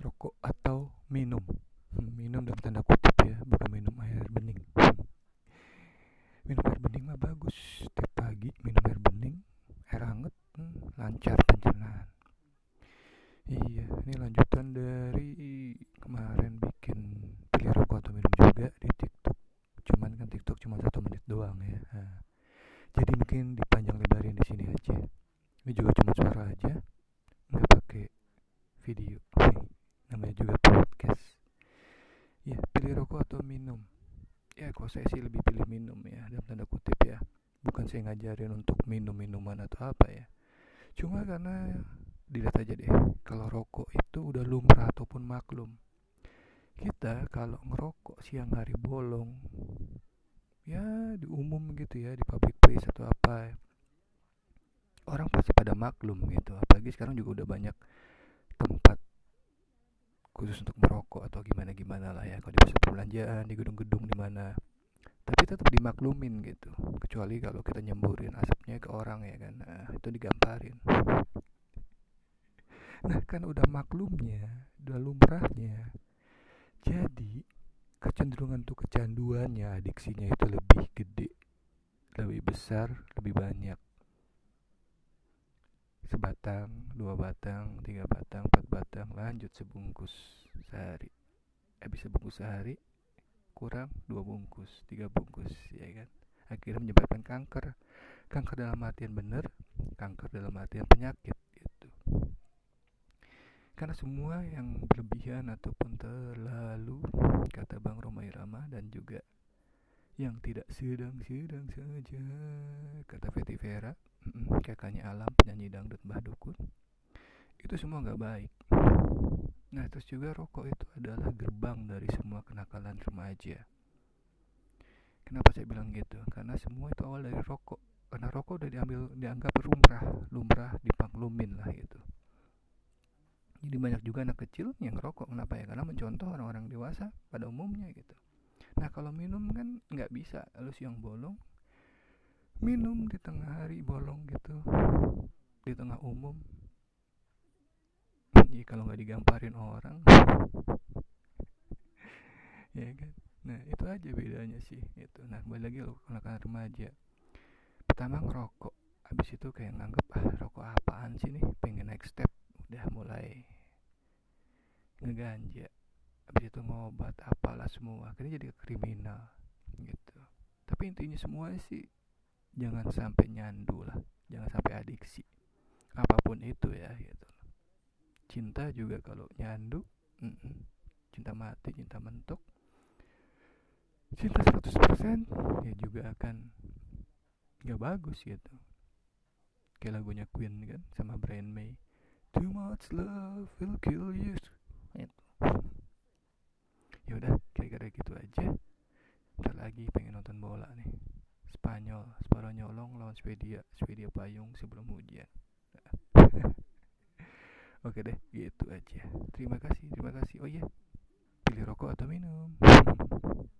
rokok atau minum? Hmm, minum dalam tanda kutip ya bukan minum air bening. Minum air bening mah bagus. Setiap pagi minum air bening air hangat hmm, lancar pencernaan iya ini lanjutan dari kemarin bikin pilih rokok atau minum juga di tiktok. Cuman kan tiktok cuma satu menit doang ya. Nah, jadi mungkin dipanjang lebarin di sini aja ini juga cuma suara aja nggak pakai video namanya juga podcast ya rokok atau minum. Ya kalau saya sih lebih pilih minum ya dalam tanda kutip ya. Bukan saya ngajarin untuk minum minuman atau apa ya. Cuma karena dilihat aja deh kalau rokok itu udah lumrah ataupun maklum. Kita kalau ngerokok siang hari bolong ya di umum gitu ya di public place atau apa orang pasti pada maklum gitu. Apalagi sekarang juga udah banyak khusus untuk merokok atau gimana gimana lah ya. Kalau di pusat perbelanjaan di gedung-gedung di mana. Tapi tetap dimaklumin gitu. Kecuali kalau kita nyemburin asapnya ke orang ya kan. Nah, itu digamparin. Nah kan udah maklumnya udah lumrahnya. Jadi kecenderungan tuh kecanduannya adiksinya itu lebih gede lebih besar lebih banyak sebatang dua batang tiga batang empat batang lanjut sebungkus sehari. Habis sebungkus sehari kurang dua bungkus tiga bungkus ya kan? Akhirnya menyebabkan kanker. Kanker dalam artian benar kanker dalam artian penyakit gitu. Karena semua yang berlebihan ataupun terlalu kata Bang Roma Irama dan juga yang tidak sedang-sedang saja kata Feti Vera kakaknya Alam penyanyi dangdut Mbah Dukun. Itu semua nggak baik. Nah terus juga rokok itu adalah gerbang dari semua kenakalan remaja. Kenapa saya bilang gitu? Karena semua itu awal dari rokok. Karena rokok udah diambil dianggap lumrah lumrah dipanglumin lah itu jadi banyak juga anak kecil yang ngerokok. Kenapa ya? Karena mencontoh orang-orang dewasa pada umumnya gitu. Nah kalau minum kan nggak bisa. Lu siang bolong minum di tengah hari bolong gitu di tengah umum. Ya kalau nggak digamparin orang. Ya kan? Nah itu aja bedanya sih itu. Nah kembali lagi lo anak remaja. Pertama ngerokok habis itu kayak nganggep ah rokok apaan sih nih? Pengen next step. Udah mulai ngeganja. Habis itu ngobat apalah semua. Akhirnya jadi kriminal gitu. Tapi intinya semua sih jangan sampai nyandu lah. Jangan sampai adiksi. Apa pun itu ya gitu cinta juga kalau nyandu mm cinta mati cinta mentok. Cinta 100% ya juga akan nggak bagus gitu. Kayak lagunya Queen kan sama Brian May. Too much love will kill you. Itu ya udah kira-kira gitu aja. Ntar lagi pengen nonton bola nih Spanyol Spanyol nyolong lawan Swedia Swedia payung sebelum hujan oke deh gitu aja. Terima kasih terima kasih. Oh iya pilih rokok atau minum